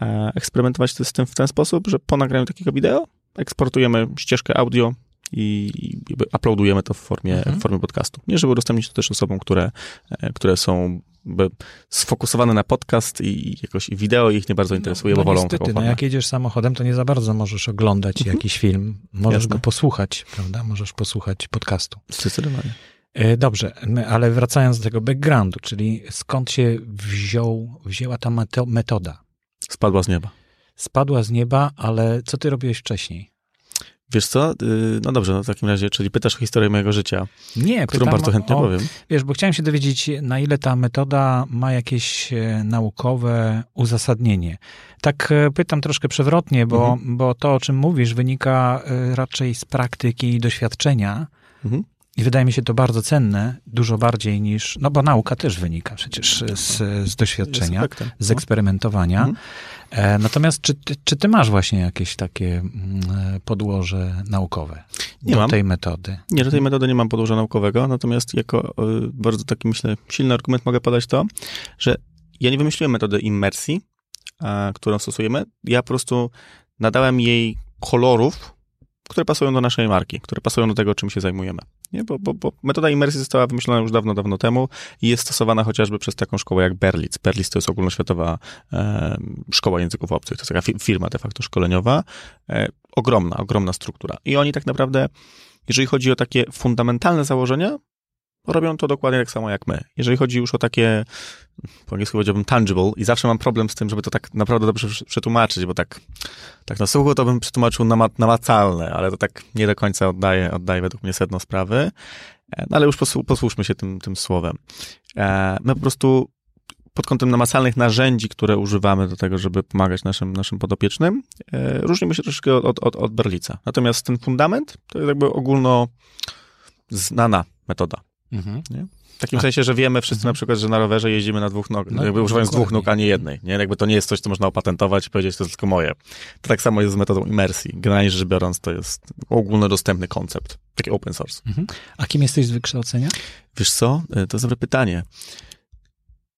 e, eksperymentować z tym w ten sposób, że po nagraniu takiego wideo eksportujemy ścieżkę audio i uploadujemy to w formie, mhm. w formie podcastu. Nie, żeby udostępnić to też osobom, które, e, które są sfokusowane na podcast i jakoś i wideo ich nie bardzo interesuje, no, no bo wolą niestety, no jak jedziesz samochodem, to nie za bardzo możesz oglądać Mhm. jakiś film. Możesz Jasne. go posłuchać, prawda? Możesz posłuchać podcastu. Zdecydowanie. E, Dobrze, ale wracając do tego backgroundu, czyli skąd się wziął, wzięła ta meto- metoda? Spadła z nieba. Spadła z nieba, ale co ty robiłeś wcześniej? Wiesz co? Y, No dobrze, no w takim razie, czyli pytasz o historię mojego życia, Nie, którą bardzo chętnie o, powiem. Wiesz, bo chciałem się dowiedzieć, na ile ta metoda ma jakieś e, naukowe uzasadnienie. Tak e, pytam troszkę przewrotnie, bo, Mhm. bo to, o czym mówisz, wynika e, raczej z praktyki i doświadczenia. Mhm. I wydaje mi się to bardzo cenne, dużo bardziej niż, no bo nauka też wynika przecież z, z doświadczenia, z eksperymentowania. Mhm. E, natomiast czy ty, czy ty masz właśnie jakieś takie mm, e, podłoże naukowe Nie do mam. tej metody? Nie, do tej metody nie mam podłoża naukowego, natomiast jako y, bardzo taki, myślę, silny argument mogę podać to, że ja nie wymyśliłem metody immersji, którą stosujemy. Ja po prostu nadałem jej kolorów, które pasują do naszej marki, które pasują do tego, czym się zajmujemy. Nie? Bo, bo, bo metoda immersji została wymyślona już dawno, dawno temu i jest stosowana chociażby przez taką szkołę jak Berlitz. Berlitz to jest ogólnoświatowa e, szkoła języków obcych, to jest taka fi- firma de facto szkoleniowa. E, ogromna, ogromna struktura. I oni tak naprawdę, jeżeli chodzi o takie fundamentalne założenia, robią to dokładnie tak samo jak my. Jeżeli chodzi już o takie, po angielsku powiedziałbym tangible i zawsze mam problem z tym, żeby to tak naprawdę dobrze prze- przetłumaczyć, bo tak, tak na słuchu to bym przetłumaczył nama- namacalne, ale to tak nie do końca oddaje, oddaje według mnie sedno sprawy. E, No ale już posłu- posłuszmy się tym, tym słowem. E, My po prostu pod kątem namacalnych narzędzi, które używamy do tego, żeby pomagać naszym, naszym podopiecznym, e, różnimy się troszeczkę od, od, od Berlica. Natomiast ten fundament to jest jakby ogólno znana metoda. Mhm. W takim A- sensie, że wiemy wszyscy Mhm. na przykład, że na rowerze jeździmy na dwóch nogach, No, jakby używając dwóch nóg, a nie jednej. Nie? Jakby to nie jest coś, co można opatentować i powiedzieć, to jest tylko moje. To tak samo jest z metodą imersji. Generalnie rzecz biorąc, to jest ogólnodostępny koncept, taki open source. Mhm. A kim jesteś z wykształcenia? Wiesz co? E, To jest dobre pytanie.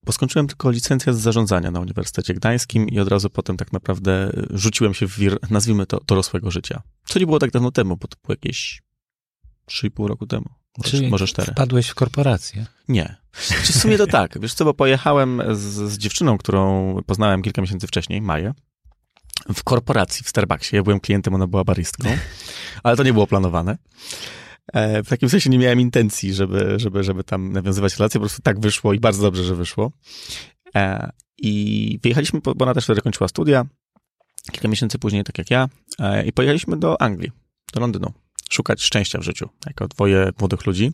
Bo skończyłem tylko licencję z zarządzania na Uniwersytecie Gdańskim i od razu potem tak naprawdę e, rzuciłem się w wir, nazwijmy to, dorosłego życia. Co nie było tak dawno temu, bo to było jakieś 3,5 roku temu. Czyli może 4. Wpadłeś w korporację. Nie. Czy w sumie to tak. Wiesz co, bo pojechałem z, z dziewczyną, którą poznałem kilka miesięcy wcześniej, Maję, w korporacji w Starbucksie. Ja byłem klientem, ona była baristką, ale to nie było planowane. E, W takim sensie nie miałem intencji, żeby, żeby, żeby tam nawiązywać relacje, po prostu tak wyszło i bardzo dobrze, że wyszło. E, I wyjechaliśmy, bo ona też wtedy kończyła studia, kilka miesięcy później, tak jak ja, e, i pojechaliśmy do Anglii, do Londynu, szukać szczęścia w życiu, jako dwoje młodych ludzi.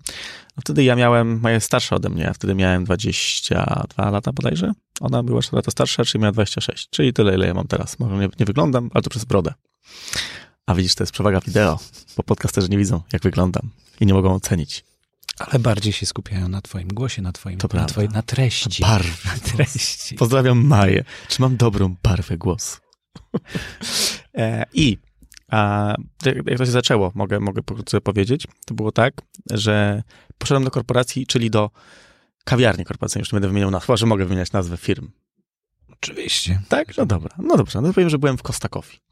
No wtedy ja miałem, jest starsza ode mnie, ja wtedy miałem 22 lata bodajże. Ona była 4 lata starsza, czyli miała 26, czyli tyle, ile ja mam teraz. Może nie, nie wyglądam, ale to przez brodę. A widzisz, to jest przewaga wideo, bo podcasterzy nie widzą, jak wyglądam i nie mogą ocenić. Ale bardziej się skupiają na twoim głosie, na twoim, To na, twojej, na treści. Barwy. Na treści. Pozdrawiam Maję. Czy mam dobrą barwę głosu? e, I a, jak, to się zaczęło, mogę, mogę pokrótce powiedzieć, to było tak, że poszedłem do korporacji, czyli do kawiarni korporacyjnej, już nie będę wymieniał nazw, chyba, że mogę wymieniać nazwę firm. Oczywiście. Tak? No dobra, no dobrze. No powiem, że byłem w Costa Coffee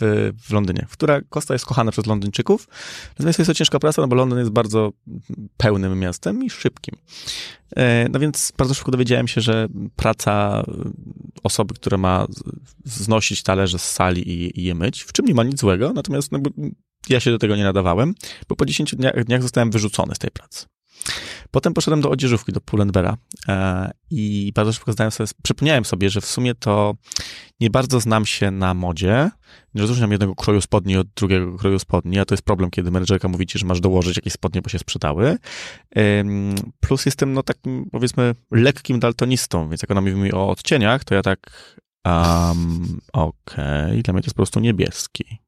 w, w Londynie, która Costa jest kochana przez Londyńczyków. Natomiast jest to ciężka praca, no bo Londyn jest bardzo pełnym miastem i szybkim. E, No więc bardzo szybko dowiedziałem się, że praca e, osoby, która ma znosić talerze z sali i, i je myć, w czym nie ma nic złego, natomiast no, ja się do tego nie nadawałem, bo po 10 dniach, dniach zostałem wyrzucony z tej pracy. Potem poszedłem do odzieżówki, do Pull&Beara e, i bardzo szybko zdałem sobie, przypomniałem sobie, że w sumie to nie bardzo znam się na modzie, nie rozróżniam jednego kroju spodni od drugiego kroju spodni, a to jest problem, kiedy menedżerka mówi ci, że masz dołożyć jakieś spodnie, bo się sprzedały. Plus jestem, no takim, powiedzmy, lekkim daltonistą, więc jak ona mówi mi o odcieniach, to ja tak, um, okej, dla mnie to jest po prostu niebieski.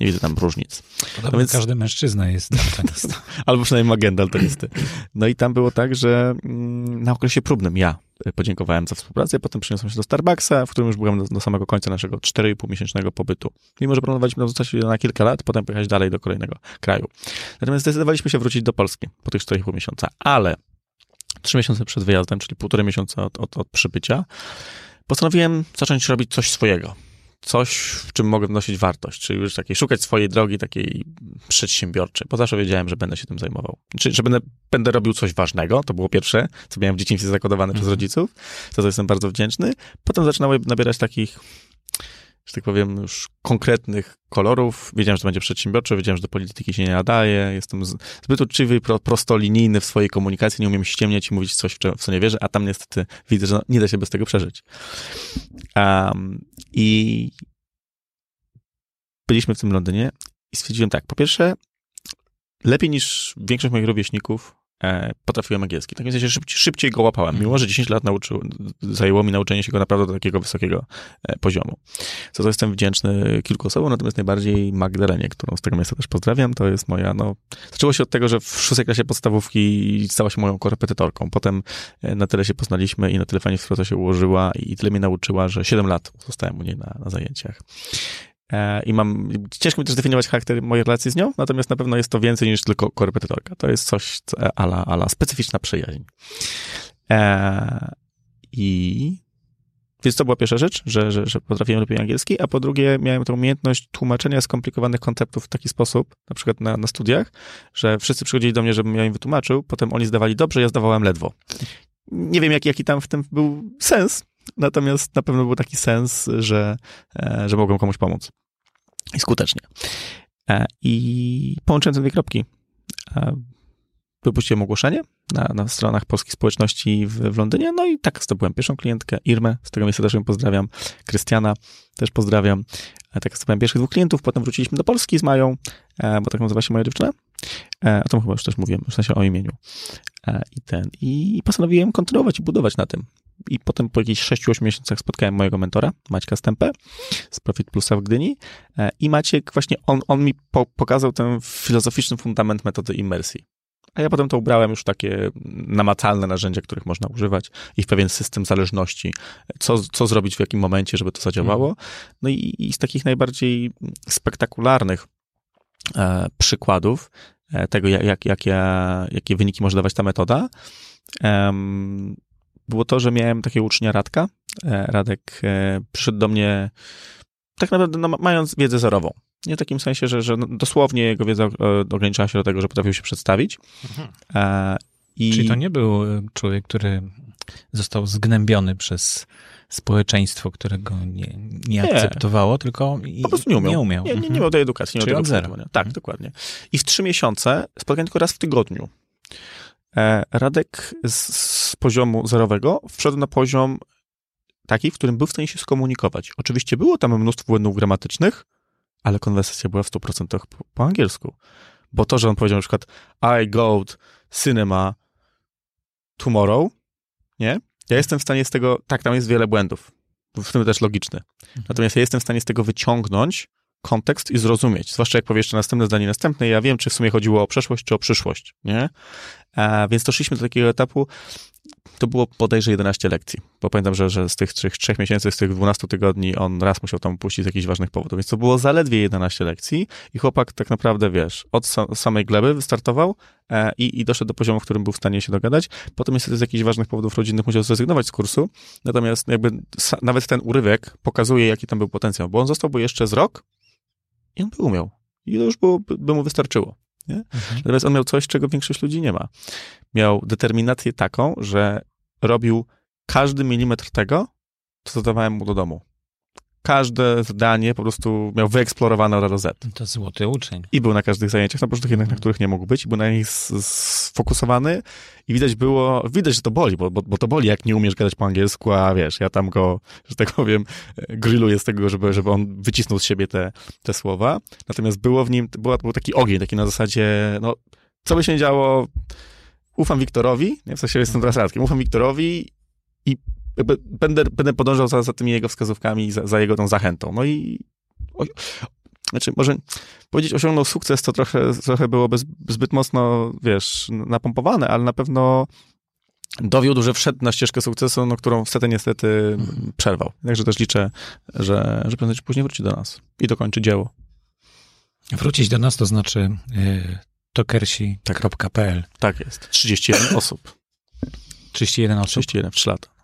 Nie widzę tam różnic. Podobno No więc- każdy mężczyzna jest daltonistą. Albo przynajmniej ma gen daltonisty. No i tam było tak, że mm, na okresie próbnym ja e, podziękowałem za współpracę, potem przyniosłem się do Starbucksa, w którym już byłem do, do samego końca naszego 4,5-miesięcznego pobytu. Mimo, że planowaliśmy zostać na kilka lat, potem pojechać dalej do kolejnego kraju. Natomiast zdecydowaliśmy się wrócić do Polski po tych 4,5 miesiąca, ale trzy miesiące przed wyjazdem, czyli półtorej miesiąca od, od, od przybycia, postanowiłem zacząć robić coś swojego. Coś, w czym mogę wnosić wartość, czyli już takiej szukać swojej drogi takiej przedsiębiorczej, bo zawsze wiedziałem, że będę się tym zajmował. Czyli, że będę, będę robił coś ważnego, to było pierwsze, co miałem w dzieciństwie zakodowane przez Mhm. rodziców, za co jestem bardzo wdzięczny. Potem zaczynały nabierać takich, że tak powiem, już konkretnych kolorów. Wiedziałem, że to będzie przedsiębiorcze, wiedziałem, że do polityki się nie nadaje, jestem zbyt uczciwy, pro, prostolinijny w swojej komunikacji, nie umiem ściemniać i mówić coś, w co nie wierzę, a tam niestety widzę, że nie da się bez tego przeżyć. Um, I byliśmy w tym Londynie i stwierdziłem tak, po pierwsze, lepiej niż większość moich rówieśników potrafiłem angielski. Tak więc ja się szybciej, szybciej go łapałem, mimo że 10 lat nauczył, zajęło mi nauczenie się go naprawdę do takiego wysokiego e, poziomu. Za to jestem wdzięczny kilku osobom, natomiast najbardziej Magdalenie, którą z tego miejsca też pozdrawiam, to jest moja, no, zaczęło się od tego, że w szóstej klasie podstawówki stała się moją korepetytorką. Potem e, na tyle się poznaliśmy i na tyle fajnie współpraca się ułożyła i tyle mnie nauczyła, że 7 lat zostałem u niej na, na zajęciach. E, I mam, ciężko mi też definiować charakter mojej relacji z nią, natomiast na pewno jest to więcej niż tylko korepetytorka. To jest coś co- ala, ala specyficzna przyjaźń. E, I więc to była pierwsza rzecz, że, że, że potrafiłem lepiej angielski, a po drugie miałem tą umiejętność tłumaczenia skomplikowanych konceptów w taki sposób, na przykład na, na studiach, że wszyscy przychodzili do mnie, żebym ja im wytłumaczył, potem oni zdawali dobrze, ja zdawałem ledwo. Nie wiem, jaki, jaki tam w tym był sens, natomiast na pewno był taki sens, że, e, że mogłem komuś pomóc. I skutecznie. E, I połączyłem te dwie kropki. E, Wypuściłem ogłoszenie na, na stronach polskich społeczności w, w Londynie, no i tak zdobyłem pierwszą klientkę, Irmę, z tego miejsca też ją pozdrawiam, Krystiana też pozdrawiam. Tak zdobyłem pierwszych dwóch klientów, potem wróciliśmy do Polski z Mają, bo tak nazywa się moja dziewczyna. O tym chyba już też mówiłem, w sensie o imieniu. I ten, i postanowiłem kontynuować i budować na tym. I potem po jakichś 6-8 miesiącach spotkałem mojego mentora, Maćka Stępę z Profit Plusa w Gdyni. E, I Maciek właśnie, on, on mi po, pokazał ten filozoficzny fundament metody immersji. A ja potem to ubrałem już takie namacalne narzędzia, których można używać i w pewien system zależności, co, co zrobić w jakim momencie, żeby to zadziałało. No i, i z takich najbardziej spektakularnych e, przykładów e, tego, jak, jak, jakie, jakie wyniki może dawać ta metoda, em, było to, że miałem takiego ucznia Radka. E, Radek e, przyszedł do mnie tak naprawdę no, mając wiedzę zerową. Nie w takim sensie, że, że no, dosłownie jego wiedza e, ograniczała się do tego, że potrafił się przedstawić. E, i Czyli to nie był człowiek, który został zgnębiony przez społeczeństwo, którego nie, nie Nie. akceptowało, tylko i, po prostu nie umiał. Nie, umiał. Nie, nie, nie Mhm. miał tej edukacji, nie Czyli miał od zera. Tak, Mhm. dokładnie. I w trzy miesiące spotkałem tylko raz w tygodniu. E, Radek z, z poziomu zerowego wszedł na poziom taki, w którym był w stanie się skomunikować. Oczywiście było tam mnóstwo błędów gramatycznych, ale konwersacja była w 100% po, po angielsku. Bo to, że on powiedział na przykład I go to cinema tomorrow, nie? Ja jestem w stanie z tego, tak, tam jest wiele błędów, w tym też logiczny. Natomiast ja jestem w stanie z tego wyciągnąć kontekst i zrozumieć. Zwłaszcza jak powie jeszcze następne zdanie następne, ja wiem, czy w sumie chodziło o przeszłość, czy o przyszłość, nie? E, więc doszliśmy do takiego etapu, to było bodajże 11 lekcji, bo pamiętam, że, że z tych trzech, trzech miesięcy, z tych 12 tygodni on raz musiał tam puścić z jakichś ważnych powodów, więc to było zaledwie 11 lekcji i chłopak tak naprawdę, wiesz, od sa- samej gleby wystartował e, i, i doszedł do poziomu, w którym był w stanie się dogadać. Potem niestety z jakichś ważnych powodów rodzinnych musiał zrezygnować z kursu, natomiast jakby nawet ten urywek pokazuje, jaki tam był potencjał, bo on zostałby jeszcze z rok i on by umiał. I to już było, by, mu wystarczyło. Mhm. Natomiast on miał coś, czego większość ludzi nie ma. Miał determinację taką, że robił każdy milimetr tego, co zadawałem mu do domu. Każde zdanie po prostu miał wyeksplorowane od A do Z. To złoty uczeń. I był na każdych zajęciach, na początku jednak, na których nie mógł być, i był na nich sfokusowany i widać było, widać, że to boli, bo, bo, bo to boli, jak nie umiesz gadać po angielsku, a wiesz, ja tam go, że tak powiem, e, grilluję z tego, żeby, żeby on wycisnął z siebie te, te słowa. Natomiast było w nim, była, był taki ogień, taki na zasadzie, no, co by się działo, ufam Wiktorowi, nie? w sensie jestem teraz Radkiem, ufam Wiktorowi i jakby będę, będę podążał za, za tymi jego wskazówkami, za, za jego tą zachętą. No i o, znaczy, może powiedzieć osiągnął sukces, to trochę, trochę byłoby zbyt mocno, wiesz, napompowane, ale na pewno dowiódł, że wszedł na ścieżkę sukcesu, no, którą wtedy niestety przerwał. Także też liczę, że, że prędzej czy później wróci do nas i dokończy dzieło. Wrócić do nas to znaczy y, tokersi.pl. Tak jest. 31 osób. 31 osób. 31 w 3 lata.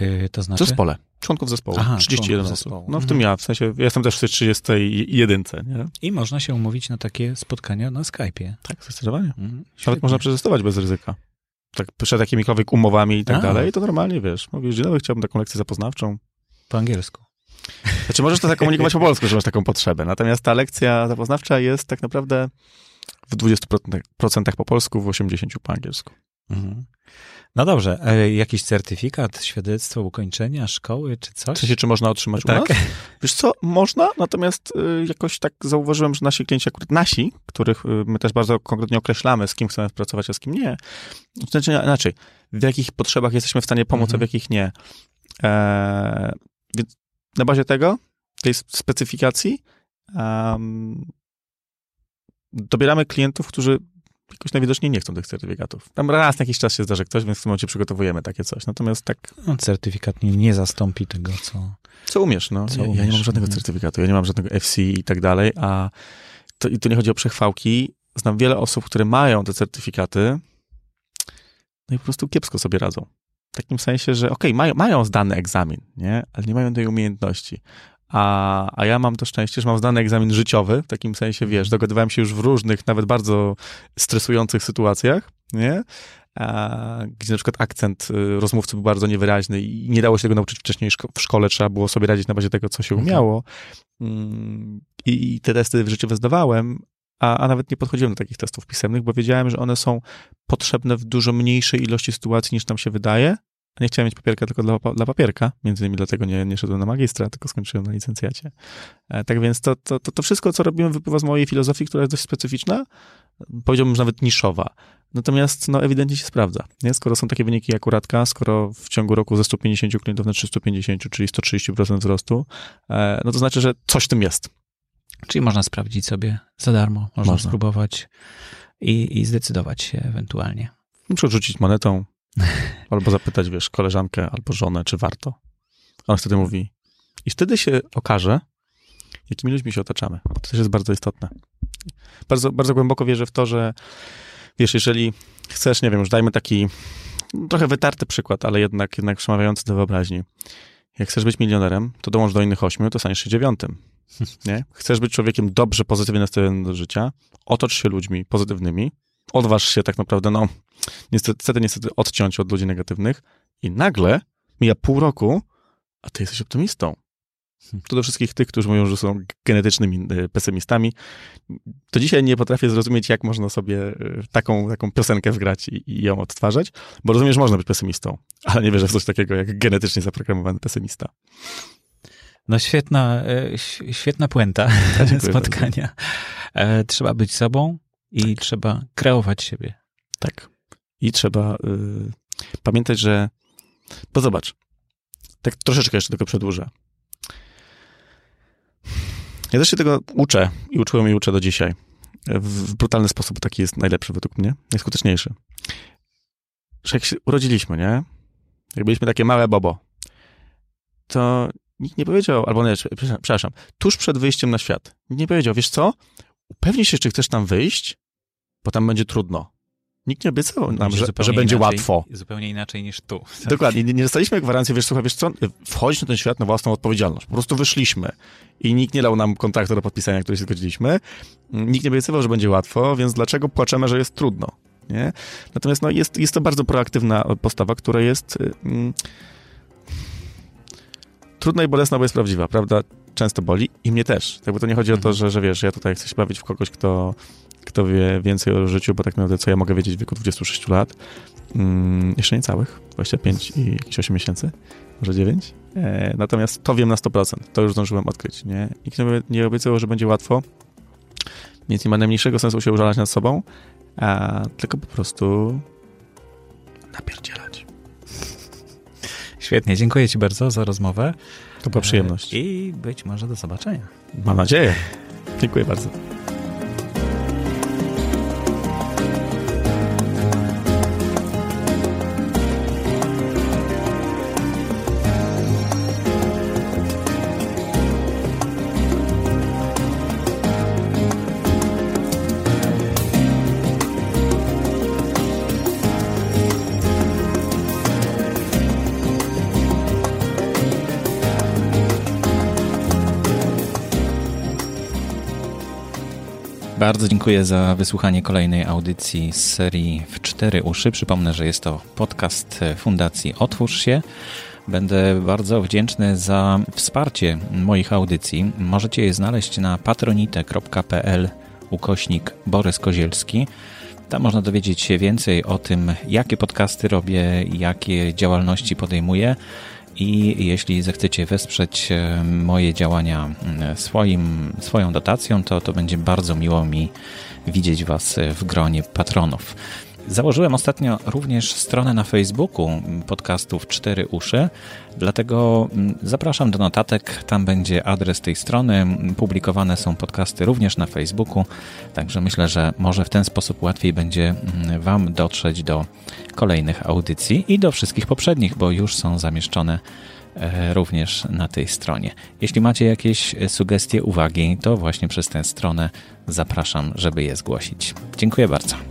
Y, to W znaczy? zespole. członków zespołu. Aha, 31 członków osób. zespołu. No w Mhm. tym ja, w sensie ja jestem też w tej 31, nie? I można się umówić na takie spotkania na Skype'ie. Tak, zdecydowanie. Mhm, Nawet można przetestować bez ryzyka. Tak, przed jakimikolwiek umowami i tak A. dalej, to normalnie, wiesz, mówisz, dobry, chciałbym taką lekcję zapoznawczą. Po angielsku. Znaczy, możesz to zakomunikować po polsku, że masz taką potrzebę. Natomiast ta lekcja zapoznawcza jest tak naprawdę w 20% po polsku, w 80% po angielsku. Mhm. No dobrze, e, jakiś certyfikat, świadectwo ukończenia szkoły czy W coś? sensie, czy można otrzymać Tak. u nas? Wiesz co, można, natomiast y, jakoś tak zauważyłem, że nasi klienci, akurat nasi, których y, my też bardzo konkretnie określamy, z kim chcemy pracować, a z kim nie, znaczy inaczej, w jakich potrzebach jesteśmy w stanie pomóc, a Mhm. w jakich nie. E, więc na bazie tego, tej specyfikacji, em, dobieramy klientów, którzy jakoś najwidoczniej nie chcą tych certyfikatów. Tam raz na jakiś czas się zdarzy ktoś, więc w tym momencie przygotowujemy takie coś. Natomiast tak, No, certyfikat nie, nie zastąpi tego, co... co umiesz, no. Co ja, ja nie mam umiesz, żadnego mhm. certyfikatu, ja nie mam żadnego FC i tak dalej, a to, i tu nie chodzi o przechwałki. Znam wiele osób, które mają te certyfikaty, no i po prostu kiepsko sobie radzą. W takim sensie, że okej, mają, mają zdany egzamin, nie? Ale nie mają tej umiejętności. A, a ja mam to szczęście, że mam zdany egzamin życiowy, w takim sensie, wiesz, dogadywałem się już w różnych, nawet bardzo stresujących sytuacjach, nie? A, gdzie na przykład akcent y, rozmówcy był bardzo niewyraźny i nie dało się tego nauczyć wcześniej w szkole, trzeba było sobie radzić na bazie tego, co się Mhm. umiało. Mm, I, I te testy w życiu zdawałem, a, a nawet nie podchodziłem do takich testów pisemnych, bo wiedziałem, że one są potrzebne w dużo mniejszej ilości sytuacji niż nam się wydaje. Nie chciałem mieć papierka tylko dla, dla papierka, między innymi dlatego nie, nie szedłem na magistra, tylko skończyłem na licencjacie. E, tak więc to, to, to, to wszystko, co robimy, wypływa z mojej filozofii, która jest dość specyficzna, powiedziałbym, że nawet niszowa. Natomiast no, ewidentnie się sprawdza. Nie? Skoro są takie wyniki jak uratka, skoro w ciągu roku ze 150 klientów na 350, czyli 130% wzrostu, e, no to znaczy, że coś w tym jest. Czyli można sprawdzić sobie za darmo, można, Można. spróbować i, i zdecydować się ewentualnie. Przykład rzucić monetą, albo zapytać, wiesz, koleżankę albo żonę, czy warto. Ona wtedy mówi. I wtedy się okaże, jakimi ludźmi się otaczamy. To też jest bardzo istotne. Bardzo, bardzo głęboko wierzę w to, że wiesz, jeżeli chcesz, nie wiem, już dajmy taki trochę wytarty przykład, ale jednak, jednak przemawiający do wyobraźni. Jak chcesz być milionerem, to dołącz do innych ośmiu, to staniesz się dziewiątym. Nie? Chcesz być człowiekiem dobrze, pozytywnie nastawionym do życia, otocz się ludźmi pozytywnymi, odważ się tak naprawdę, no, niestety, niestety odciąć od ludzi negatywnych i nagle mija pół roku, a ty jesteś optymistą. To do wszystkich tych, którzy mówią, że są genetycznymi e, pesymistami. To dzisiaj nie potrafię zrozumieć, jak można sobie e, taką, taką piosenkę wgrać i, i ją odtwarzać, bo rozumiem, że można być pesymistą, ale nie wierzę w coś takiego jak genetycznie zaprogramowany pesymista. No świetna, ś- świetna puenta dziękuję spotkania. E, Trzeba być sobą i trzeba kreować siebie. Tak. I trzeba y, pamiętać, że. Bo zobacz, tak troszeczkę jeszcze tylko przedłużę. Ja też się tego uczę i uczyłem i uczę do dzisiaj. W, w brutalny sposób taki jest najlepszy według mnie, najskuteczniejszy. Że jak się urodziliśmy, nie? Jak byliśmy takie małe bobo, to nikt nie powiedział, albo nie, przepraszam, tuż przed wyjściem na świat, nikt nie powiedział, wiesz co, upewnij się, czy chcesz tam wyjść, bo tam będzie trudno. Nikt nie obiecał nam, że, że będzie inaczej, łatwo. Zupełnie inaczej niż tu. Dokładnie, nie, nie dostaliśmy gwarancji, wiesz, słuchaj, wiesz co, wchodzić na ten świat na własną odpowiedzialność. Po prostu wyszliśmy i nikt nie dał nam kontraktu do podpisania, który się zgodziliśmy. Nikt nie obiecywał, że będzie łatwo, więc dlaczego płaczemy, że jest trudno, nie? Natomiast no, jest, jest to bardzo proaktywna postawa, która jest mm, trudna i bolesna, bo jest prawdziwa, prawda? Często boli i mnie też. Jakby to nie chodzi o to, Mhm. że, że wiesz, ja tutaj chcę się bawić w kogoś, kto, kto wie więcej o życiu, bo tak naprawdę co ja mogę wiedzieć w wieku 26 lat, Mm, jeszcze nie całych, 25 i jakieś 8 miesięcy, może 9. E, natomiast to wiem na 100%, to już zdążyłem odkryć, nie? Nikt nie, nie obiecywał, że będzie łatwo, więc nie ma najmniejszego sensu się użalać nad sobą, a tylko po prostu napierdzielać. Świetnie, dziękuję Ci bardzo za rozmowę. To była przyjemność. I być może do zobaczenia. Mam nadzieję. Dziękuję bardzo. Bardzo dziękuję za wysłuchanie kolejnej audycji z serii W Cztery Uszy. Przypomnę, że jest to podcast Fundacji Otwórz się. Będę bardzo wdzięczny za wsparcie moich audycji. Możecie je znaleźć na patronite.pl ukośnik Borys Kozielski. Tam można dowiedzieć się więcej o tym, jakie podcasty robię, jakie działalności podejmuję. I jeśli zechcecie wesprzeć e, moje działania swoim, swoją dotacją, to, to będzie bardzo miło mi widzieć Was w gronie patronów. Założyłem ostatnio również stronę na Facebooku podcastów Cztery Uszy, dlatego mm, zapraszam do notatek. Tam będzie adres tej strony. Publikowane są podcasty również na Facebooku, także myślę, że może w ten sposób łatwiej będzie mm, Wam dotrzeć do kolejnych audycji i do wszystkich poprzednich, bo już są zamieszczone e, również na tej stronie. Jeśli macie jakieś sugestie, uwagi, to właśnie przez tę stronę zapraszam, żeby je zgłosić. Dziękuję bardzo.